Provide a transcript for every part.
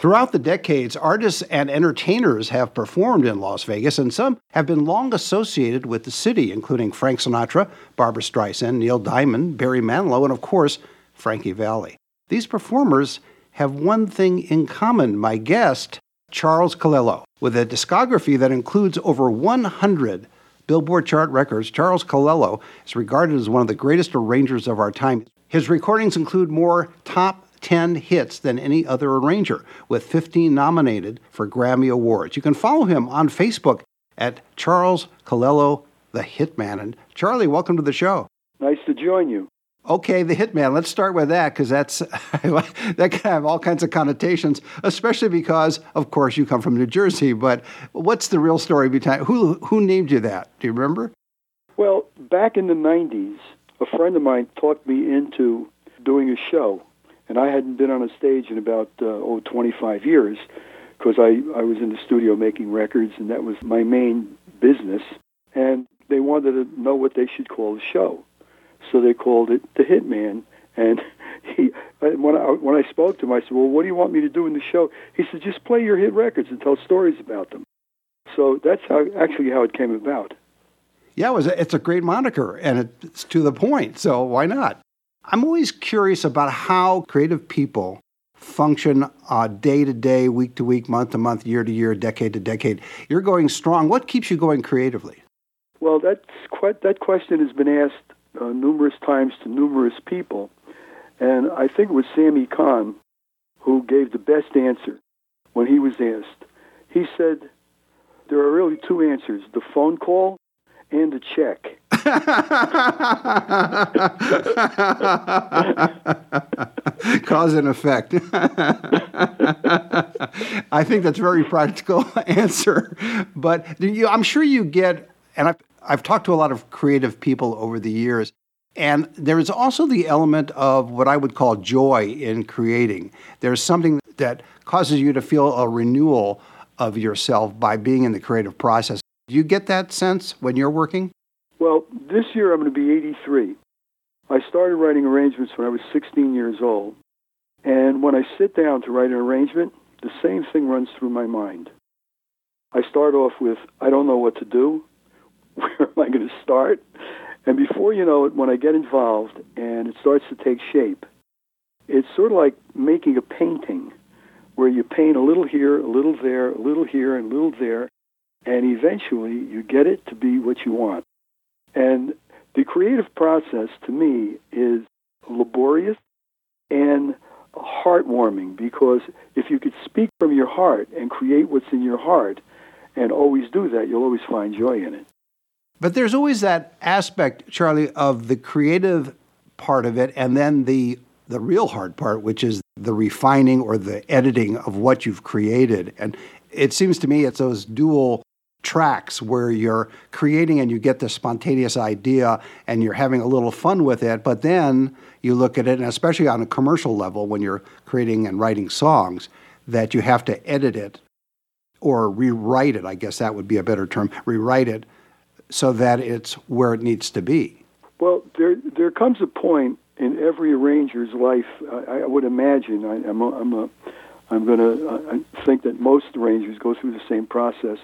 Throughout the decades, artists and entertainers have performed in Las Vegas, and some have been long associated with the city, including Frank Sinatra, Barbra Streisand, Neil Diamond, Barry Manilow, and of course, Frankie Valli. These performers have one thing in common. My guest, Charles Calello, with a discography that includes over 100 Billboard chart records, Charles Calello is regarded as one of the greatest arrangers of our time. His recordings include more top 10 hits than any other arranger, with 15 nominated for Grammy Awards. You can follow him on Facebook at Charles Calello, the Hitman. And Charlie, welcome to the show. Nice to join you. Okay, the Hitman. Let's start with that because that's that can have all kinds of connotations, especially because, of course, you come from New Jersey. But what's the real story behind who who named you that? Do you remember? Well, back in the '90s, a friend of mine talked me into doing a show and I hadn't been on a stage in about uh, oh 25 years because I I was in the studio making records and that was my main business. And they wanted to know what they should call the show. So they called it the Hitman. And he when I when I spoke to him I said well what do you want me to do in the show? He said just play your hit records and tell stories about them. So that's how actually how it came about. Yeah it was a, it's a great moniker and it's to the point so why not I'm always curious about how creative people function uh, day to day, week to week, month to month, year to year, decade to decade. You're going strong. What keeps you going creatively? Well, that's quite, that question has been asked uh, numerous times to numerous people. And I think it was Sammy Cahn who gave the best answer when he was asked. He said, There are really two answers the phone call and the check. Cause and effect. I think that's a very practical answer. But you, I'm sure you get, and I've, I've talked to a lot of creative people over the years, and there is also the element of what I would call joy in creating. There's something that causes you to feel a renewal of yourself by being in the creative process. Do you get that sense when you're working? Well, this year I'm going to be 83. I started writing arrangements when I was 16 years old. And when I sit down to write an arrangement, the same thing runs through my mind. I start off with, I don't know what to do. Where am I going to start? And before you know it, when I get involved and it starts to take shape, it's sort of like making a painting where you paint a little here, a little there, a little here, and a little there, and eventually you get it to be what you want. And the creative process to me is laborious and heartwarming because if you could speak from your heart and create what's in your heart and always do that, you'll always find joy in it. But there's always that aspect, Charlie, of the creative part of it and then the the real hard part, which is the refining or the editing of what you've created. And it seems to me it's those dual tracks where you're creating and you get this spontaneous idea and you're having a little fun with it, but then you look at it, and especially on a commercial level when you're creating and writing songs, that you have to edit it or rewrite it. I guess that would be a better term rewrite it so that it's where it needs to be. Well, there, there comes a point in every arranger's life, I, I would imagine, I, am a, I'm, a, I'm going to think that most arrangers go through the same process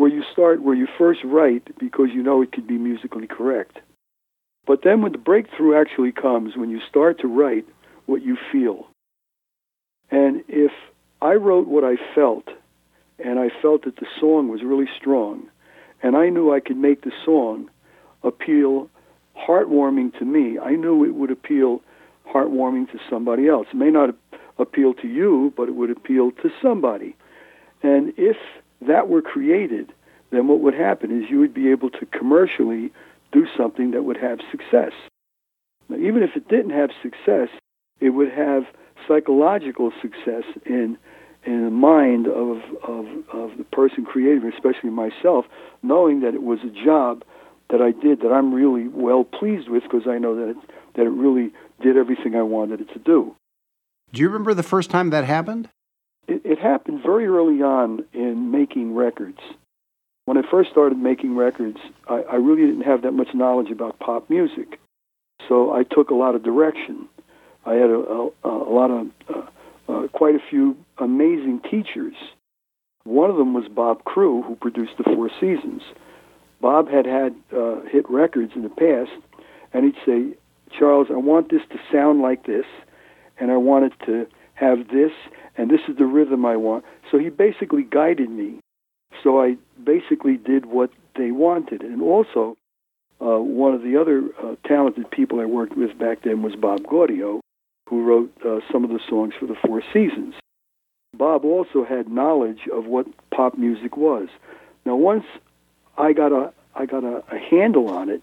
where you start where you first write because you know it could be musically correct. But then when the breakthrough actually comes, when you start to write what you feel. And if I wrote what I felt, and I felt that the song was really strong, and I knew I could make the song appeal heartwarming to me, I knew it would appeal heartwarming to somebody else. It may not appeal to you, but it would appeal to somebody. And if that were created, then what would happen is you would be able to commercially do something that would have success. Now, even if it didn't have success, it would have psychological success in in the mind of, of, of the person creating, especially myself, knowing that it was a job that I did that I'm really well pleased with because I know that it, that it really did everything I wanted it to do. Do you remember the first time that happened? It, it happened very early on in making records. When I first started making records, I, I really didn't have that much knowledge about pop music. So I took a lot of direction. I had a, a, a lot of, uh, uh, quite a few amazing teachers. One of them was Bob Crewe, who produced the Four Seasons. Bob had had uh, hit records in the past, and he'd say, Charles, I want this to sound like this, and I want it to have this, and this is the rhythm I want. So he basically guided me. So I basically did what they wanted. And also, uh, one of the other uh, talented people I worked with back then was Bob Gaudio, who wrote uh, some of the songs for the Four Seasons. Bob also had knowledge of what pop music was. Now, once I got a I got a, a handle on it,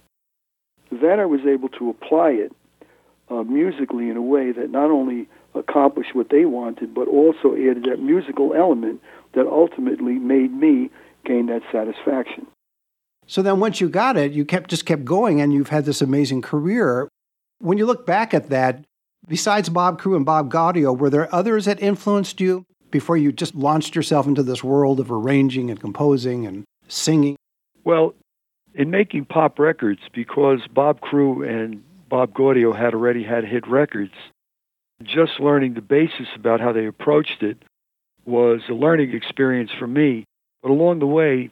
then I was able to apply it uh, musically in a way that not only accomplished what they wanted, but also added that musical element that ultimately made me gain that satisfaction. So then, once you got it, you kept just kept going, and you've had this amazing career. When you look back at that, besides Bob Crewe and Bob Gaudio, were there others that influenced you before you just launched yourself into this world of arranging and composing and singing? Well, in making pop records, because Bob Crewe and Bob Gaudio had already had hit records, just learning the basis about how they approached it was a learning experience for me. But along the way,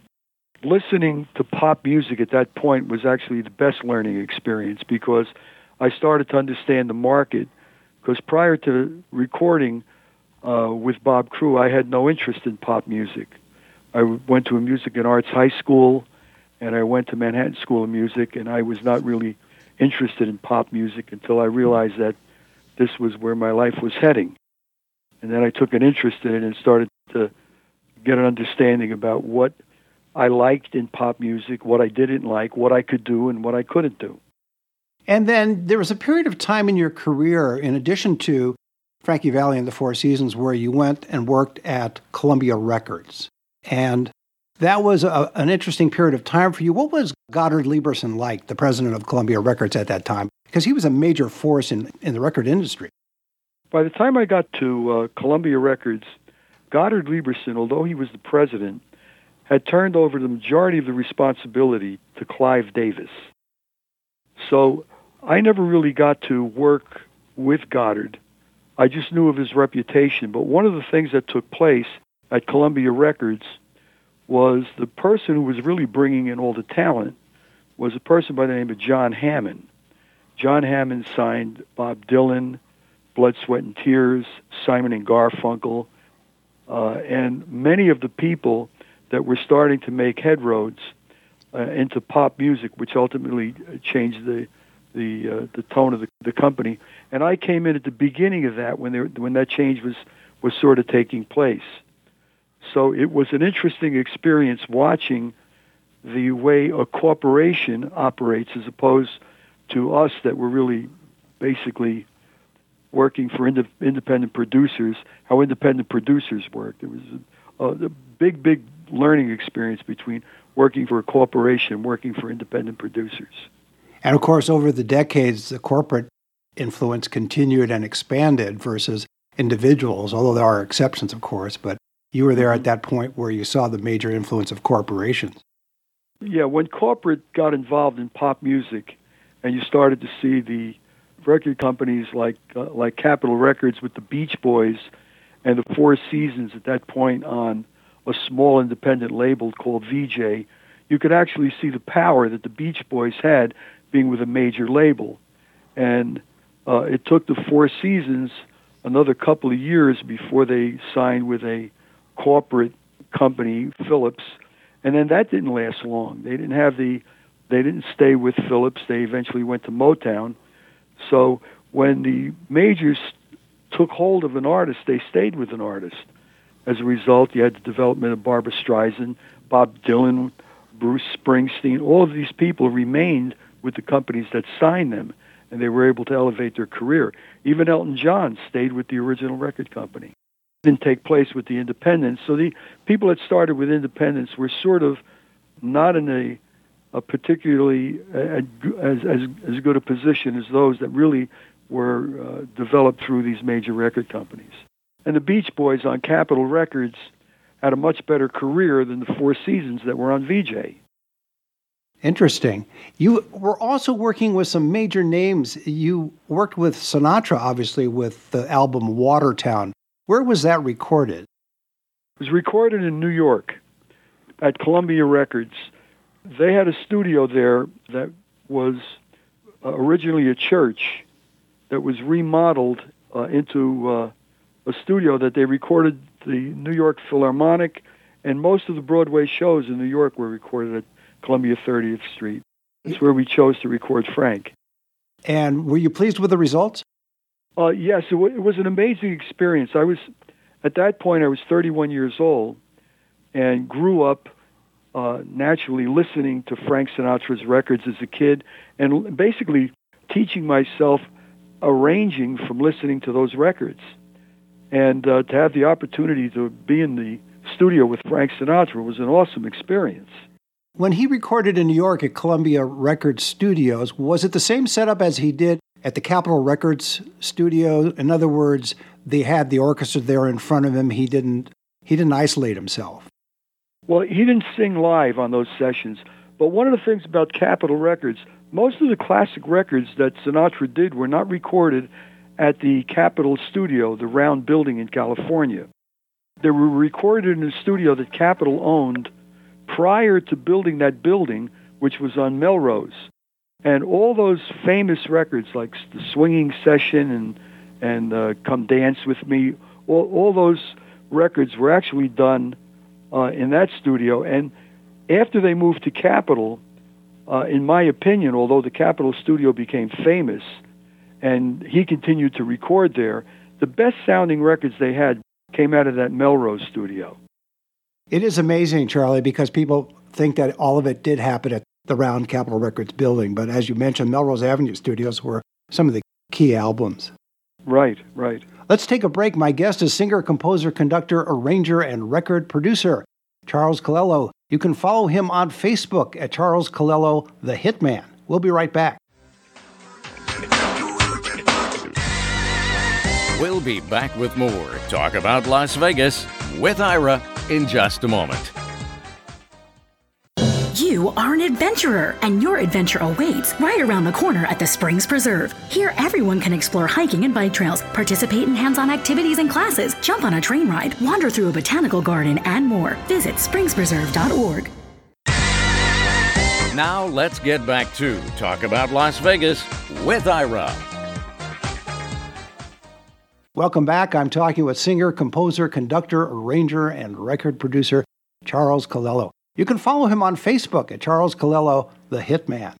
listening to pop music at that point was actually the best learning experience because I started to understand the market. Because prior to recording uh, with Bob Crewe, I had no interest in pop music. I went to a music and arts high school, and I went to Manhattan School of Music, and I was not really interested in pop music until I realized that this was where my life was heading. And then I took an interest in it and started to get an understanding about what I liked in pop music, what I didn't like, what I could do, and what I couldn't do. And then there was a period of time in your career, in addition to Frankie Valli and the Four Seasons, where you went and worked at Columbia Records. And that was a, an interesting period of time for you. What was Goddard Lieberson like, the president of Columbia Records at that time? Because he was a major force in, in the record industry. By the time I got to uh, Columbia Records, Goddard Lieberson, although he was the president, had turned over the majority of the responsibility to Clive Davis. So I never really got to work with Goddard. I just knew of his reputation. But one of the things that took place at Columbia Records was the person who was really bringing in all the talent was a person by the name of John Hammond. John Hammond signed Bob Dylan, Blood, Sweat, and Tears, Simon and Garfunkel, uh, and many of the people that were starting to make headroads uh, into pop music, which ultimately changed the the uh, the tone of the, the company. And I came in at the beginning of that when there when that change was was sort of taking place. So it was an interesting experience watching the way a corporation operates as opposed to us that were really basically working for ind- independent producers, how independent producers work. It was a, a big, big learning experience between working for a corporation, working for independent producers. And of course, over the decades, the corporate influence continued and expanded versus individuals, although there are exceptions, of course. But you were there at mm-hmm. that point where you saw the major influence of corporations. Yeah, when corporate got involved in pop music, and you started to see the record companies like uh, like Capitol Records with the Beach Boys and the Four Seasons at that point on a small independent label called Vee-Jay, you could actually see the power that the Beach Boys had being with a major label. And uh, it took the Four Seasons another couple of years before they signed with a corporate company, Philips, and then that didn't last long. They didn't have the, they didn't stay with Philips. They eventually went to Motown. So when the majors took hold of an artist, they stayed with an artist. As a result, you had the development of Barbra Streisand, Bob Dylan, Bruce Springsteen. All of these people remained with the companies that signed them, and they were able to elevate their career. Even Elton John stayed with the original record company. didn't take place with the independents. So the people that started with independents were sort of not in a, a particularly as, as, as good a position as those that really were uh, developed through these major record companies. And the Beach Boys on Capitol Records had a much better career than the Four Seasons that were on Vee-Jay. Interesting. You were also working with some major names. You worked with Sinatra, obviously, with the album Watertown. Where was that recorded? It was recorded in New York at Columbia Records. They had a studio there that was uh, originally a church that was remodeled uh, into uh, a studio that they recorded the New York Philharmonic and most of the Broadway shows in New York were recorded at Columbia 30th Street. That's where we chose to record Frank. And were you pleased with the results? Uh, yes, it, w- it was an amazing experience. I was, at that point, I was 31 years old and grew up uh, naturally listening to Frank Sinatra's records as a kid and basically teaching myself arranging from listening to those records. And uh, to have the opportunity to be in the studio with Frank Sinatra was an awesome experience. When he recorded in New York at Columbia Records Studios, was it the same setup as he did at the Capitol Records studio? In other words, they had the orchestra there in front of him. He didn't he didn't isolate himself. Well, he didn't sing live on those sessions. But one of the things about Capitol Records, most of the classic records that Sinatra did were not recorded at the Capitol Studio, the round building in California. They were recorded in a studio that Capitol owned prior to building that building, which was on Melrose. And all those famous records like the Swinging Session and and uh, Come Dance with Me, all, all those records were actually done uh, in that studio. And after they moved to Capitol, uh, in my opinion, although the Capitol studio became famous and he continued to record there, the best sounding records they had came out of that Melrose studio. It is amazing, Charlie, because people think that all of it did happen at the Round Capitol Records building. But as you mentioned, Melrose Avenue Studios were some of the key albums. Right, right. Let's take a break. My guest is singer, composer, conductor, arranger, and record producer, Charles Calello. You can follow him on Facebook at Charles Calello, the Hitman. We'll be right back. We'll be back with more Talk About Las Vegas with Ira in just a moment. You are an adventurer, and your adventure awaits right around the corner at the Springs Preserve. Here, everyone can explore hiking and bike trails, participate in hands on activities and classes, jump on a train ride, wander through a botanical garden, and more. Visit springspreserve.org. Now, let's get back to Talk About Las Vegas with Ira. Welcome back. I'm talking with singer, composer, conductor, arranger, and record producer Charles Calello. You can follow him on Facebook at Charles Calello, the Hitman.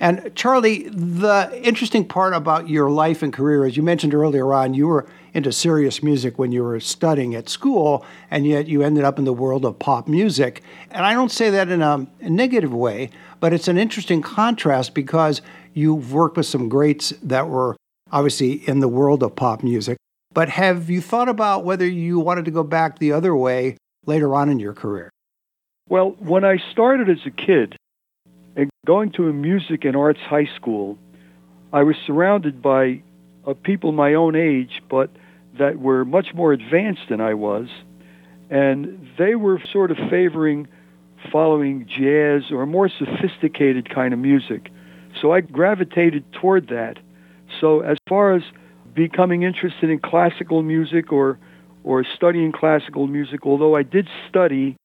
And Charlie, the interesting part about your life and career, as you mentioned earlier on, you were into serious music when you were studying at school, and yet you ended up in the world of pop music. And I don't say that in a negative way, but it's an interesting contrast because you've worked with some greats that were obviously in the world of pop music. But have you thought about whether you wanted to go back the other way later on in your career? Well, when I started as a kid and going to a music and arts high school, I was surrounded by uh, people my own age, but that were much more advanced than I was. And they were sort of favoring following jazz or a more sophisticated kind of music. So I gravitated toward that. So as far as becoming interested in classical music or or studying classical music, although I did study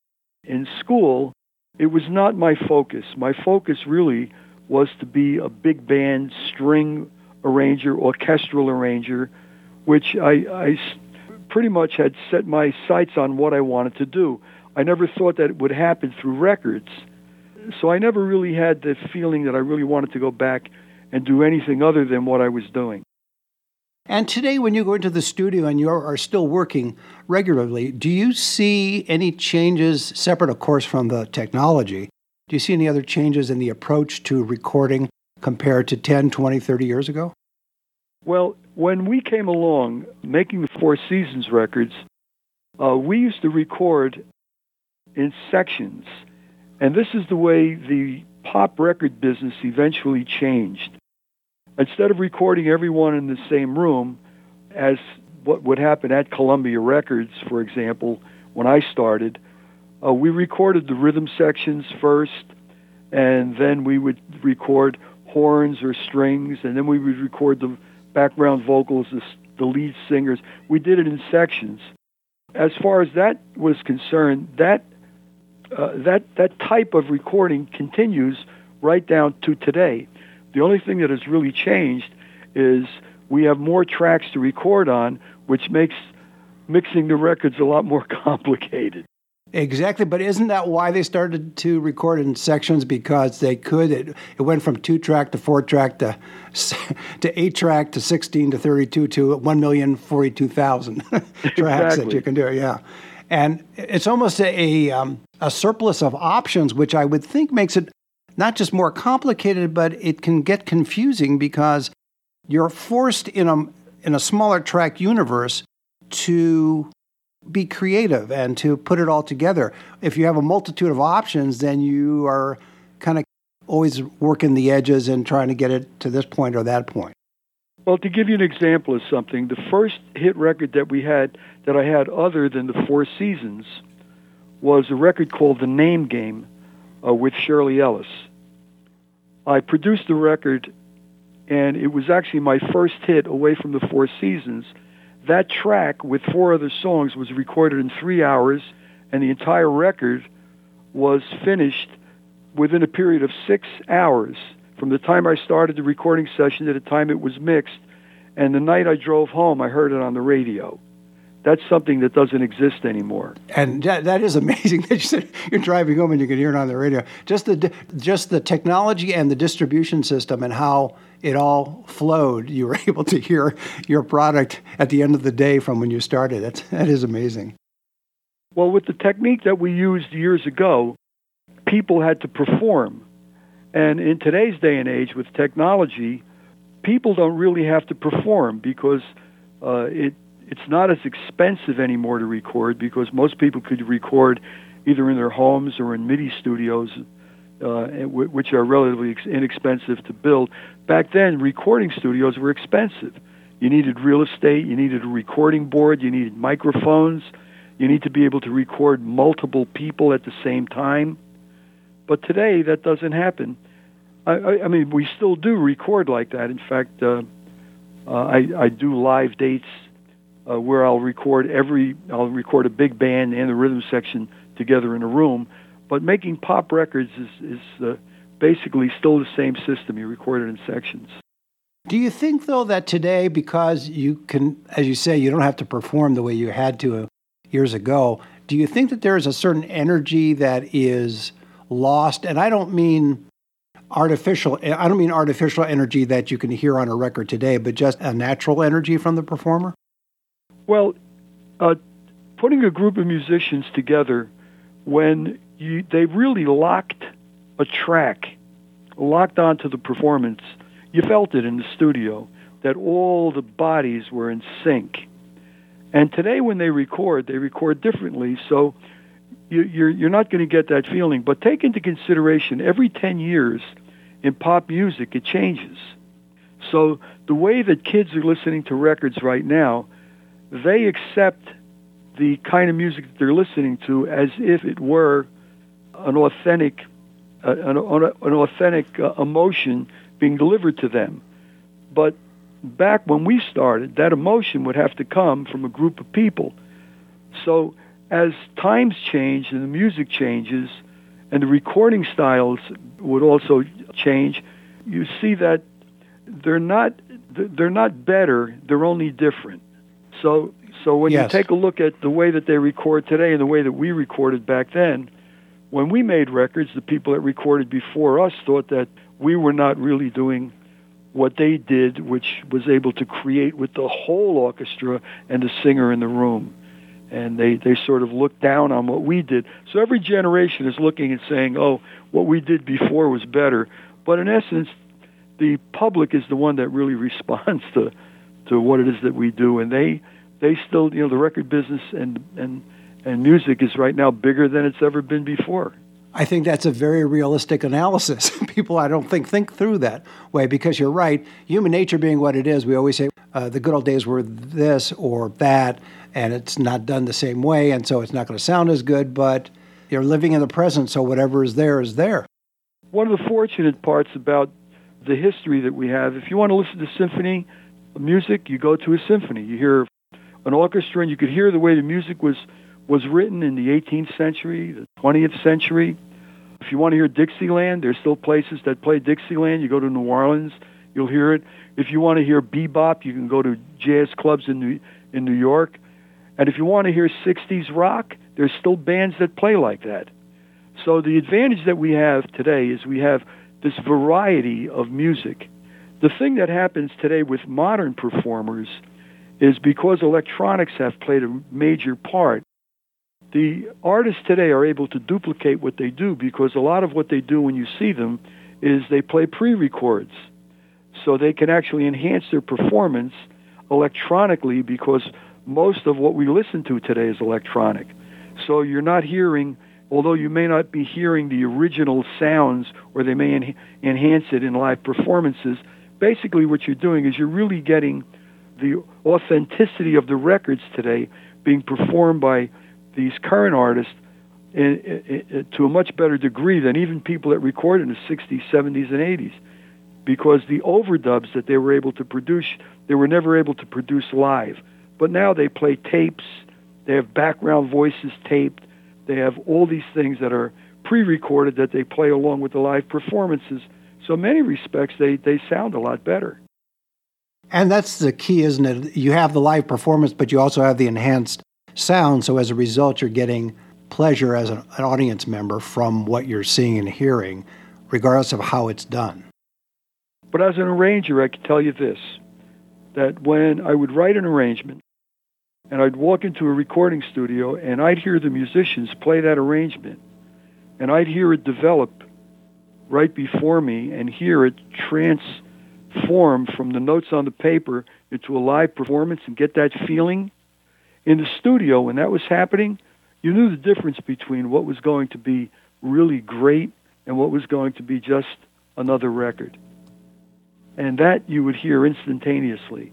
in school, it was not my focus. My focus really was to be a big band string arranger, orchestral arranger, which I, I pretty much had set my sights on what I wanted to do. I never thought that it would happen through records. So I never really had the feeling that I really wanted to go back and do anything other than what I was doing. And today, when you go into the studio and you are still working regularly, do you see any changes, separate, of course, from the technology? Do you see any other changes in the approach to recording compared to 10, 20, 30 years ago? Well, when we came along making the Four Seasons records, uh, we used to record in sections. And this is the way the pop record business eventually changed. Instead of recording everyone in the same room, as what would happen at Columbia Records, for example, when I started, uh, we recorded the rhythm sections first, and then we would record horns or strings, and then we would record the background vocals, the, the lead singers. We did it in sections. As far as that was concerned, that uh, that that type of recording continues right down to today. The only thing that has really changed is we have more tracks to record on, which makes mixing the records a lot more complicated. Exactly, but isn't that why they started to record in sections? Because they could. It, it went from two track to four track to to eight track to sixteen to thirty two to one million forty two thousand tracks exactly. that you can do. Yeah, and it's almost a a, um, a surplus of options, which I would think makes it not just more complicated, but it can get confusing because you're forced in a in a smaller track universe to be creative and to put it all together. If you have a multitude of options, then you are kind of always working the edges and trying to get it to this point or that point. Well, to give you an example of something, the first hit record that we had that I had other than the Four Seasons was a record called The Name Game uh, with Shirley Ellis. I produced the record, and it was actually my first hit away from the Four Seasons that track with four other songs was recorded in three hours, and the entire record was finished within a period of six hours from the time I started the recording session to the time it was mixed. And the night I drove home, I heard it on the radio. That's something that doesn't exist anymore. And that, that is amazing that you said you're driving home and you can hear it on the radio. Just the just the technology and the distribution system and how it all flowed. You were able to hear your product at the end of the day from when you started. That's, that is amazing. Well, with the technique that we used years ago, people had to perform. And in today's day and age with technology, people don't really have to perform because uh, it it's not as expensive anymore to record because most people could record either in their homes or in MIDI studios uh, which are relatively inexpensive to build. Back then, recording studios were expensive. You needed real estate, you needed a recording board, you needed microphones, you need to be able to record multiple people at the same time. But today, that doesn't happen. I, I, I mean, we still do record like that. In fact, uh, uh, I, I do live dates uh, where I'll record every, I'll record a big band and the rhythm section together in a room but making pop records is, is uh, basically still the same system. You record it in sections. Do you think, though, that today, because you can, as you say, you don't have to perform the way you had to years ago, do you think that there is a certain energy that is lost? And I don't mean artificial, I don't mean artificial energy that you can hear on a record today, but just a natural energy from the performer? Well, uh, putting a group of musicians together when you, they really locked a track, locked onto the performance. You felt it in the studio that all the bodies were in sync. And today, when they record, they record differently. So you, you're you're not going to get that feeling. But take into consideration every ten years in pop music, it changes. So the way that kids are listening to records right now, they accept the kind of music that they're listening to as if it were an authentic, uh, an, an, authentic uh, emotion being delivered to them. But back when we started, that emotion would have to come from a group of people. So as times change and the music changes, and the recording styles would also change, you see that they're not they're not better; they're only different. So so when yes. you take a look at the way that they record today and the way that we recorded back then, when we made records, the people that recorded before us thought that we were not really doing what they did, which was able to create with the whole orchestra and the singer in the room. And they, they sort of looked down on what we did. So every generation is looking and saying, oh, what we did before was better. But in essence, the public is the one that really responds to, to what it is that we do. And they, they still, you know, the record business and and and music is right now bigger than it's ever been before. I think that's a very realistic analysis. People, I don't think, think through that way because you're right. Human nature being what it is, we always say uh, the good old days were this or that, and it's not done the same way, and so it's not going to sound as good, but you're living in the present, so whatever is there is there. One of the fortunate parts about the history that we have, if you want to listen to symphony music, you go to a symphony. You hear an orchestra, and you could hear the way the music was was written in the 18th century, the 20th century. If you want to hear Dixieland, there's still places that play Dixieland. You go to New Orleans, you'll hear it. If you want to hear bebop, you can go to jazz clubs in New, in New York. And if you want to hear 60s rock, there's still bands that play like that. So the advantage that we have today is we have this variety of music. The thing that happens today with modern performers is because electronics have played a major part, the artists today are able to duplicate what they do because a lot of what they do when you see them is they play pre-records. So they can actually enhance their performance electronically because most of what we listen to today is electronic. So you're not hearing, although you may not be hearing the original sounds or they may en- enhance it in live performances, basically what you're doing is you're really getting the authenticity of the records today being performed by these current artists in, in, in, to a much better degree than even people that recorded in the 60s, 70s, and 80s. Because the overdubs that they were able to produce, they were never able to produce live. But now they play tapes, they have background voices taped, they have all these things that are pre recorded that they play along with the live performances. So, in many respects, they, they sound a lot better. And that's the key, isn't it? You have the live performance, but you also have the enhanced sound. So as a result, you're getting pleasure as an, an audience member from what you're seeing and hearing, regardless of how it's done. But as an arranger, I can tell you this that when I would write an arrangement and I'd walk into a recording studio and I'd hear the musicians play that arrangement and I'd hear it develop right before me and hear it transform from the notes on the paper into a live performance and get that feeling in the studio when that was happening, you knew the difference between what was going to be really great and what was going to be just another record. And that you would hear instantaneously.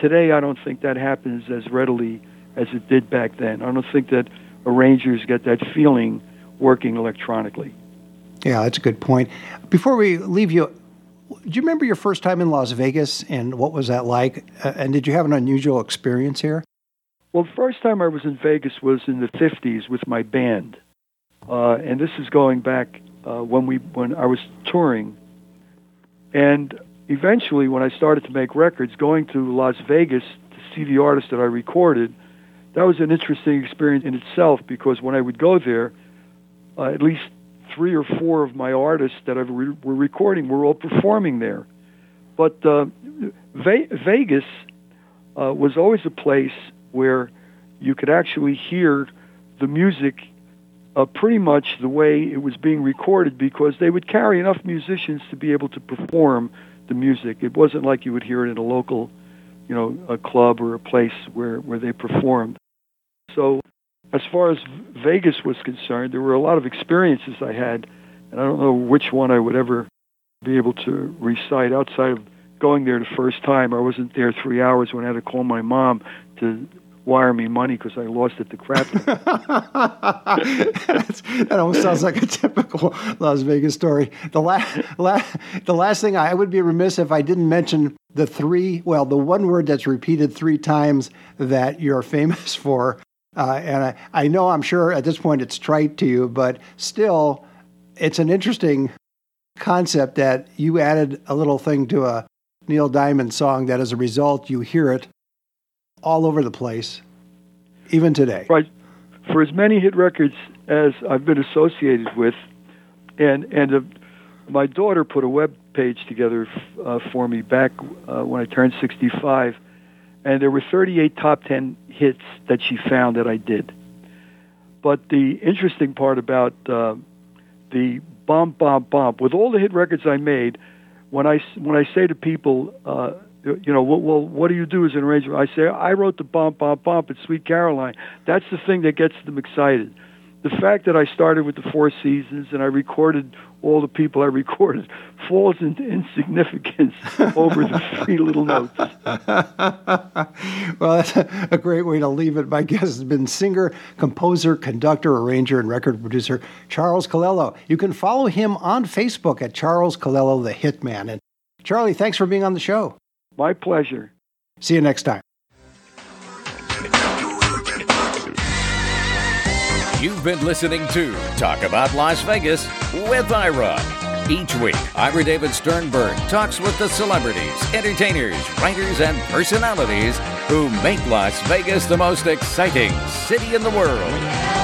Today, I don't think that happens as readily as it did back then. I don't think that arrangers get that feeling working electronically. Yeah, that's a good point. Before we leave you, do you remember your first time in Las Vegas and what was that like? Uh, and did you have an unusual experience here? Well, the first time I was in Vegas was in the 50s with my band. Uh, and this is going back uh, when we when I was touring. And eventually, when I started to make records, going to Las Vegas to see the artists that I recorded, that was an interesting experience in itself because when I would go there, uh, at least three or four of my artists that I re- were recording were all performing there. But uh, Ve- Vegas uh, was always a place where you could actually hear the music uh, pretty much the way it was being recorded because they would carry enough musicians to be able to perform the music. It wasn't like you would hear it in a local, you know, a club or a place where, where they performed. So as far as Vegas was concerned, there were a lot of experiences I had, and I don't know which one I would ever be able to recite outside of going there the first time. I wasn't there three hours when I had to call my mom to wire me money because I lost at the crap. that almost sounds like a typical Las Vegas story. The last, la- the last thing I would be remiss if I didn't mention the three, well, the one word that's repeated three times that you're famous for. Uh, and I, I know I'm sure at this point it's trite to you, but still, it's an interesting concept that you added a little thing to a Neil Diamond song that as a result you hear it all over the place, even today. Right. For as many hit records as I've been associated with, and and uh, my daughter put a web page together uh, for me back uh, when I turned 65, and there were 38 top 10 hits that she found that I did. But the interesting part about uh, the bomb, bomb, bomb, with all the hit records I made, when I when I say to people, uh, you know, well, well, what do you do as an arranger? I say, I wrote the bump, bump, bump at Sweet Caroline. That's the thing that gets them excited. The fact that I started with the Four Seasons and I recorded all the people I recorded falls into insignificance over the three little notes. well, that's a great way to leave it. My guest has been singer, composer, conductor, arranger, and record producer Charles Calello. You can follow him on Facebook at Charles Calello the Hitman. And Charlie, thanks for being on the show. My pleasure. See you next time. You've been listening to Talk About Las Vegas with Ira. Each week, Ira David Sternberg talks with the celebrities, entertainers, writers, and personalities who make Las Vegas the most exciting city in the world.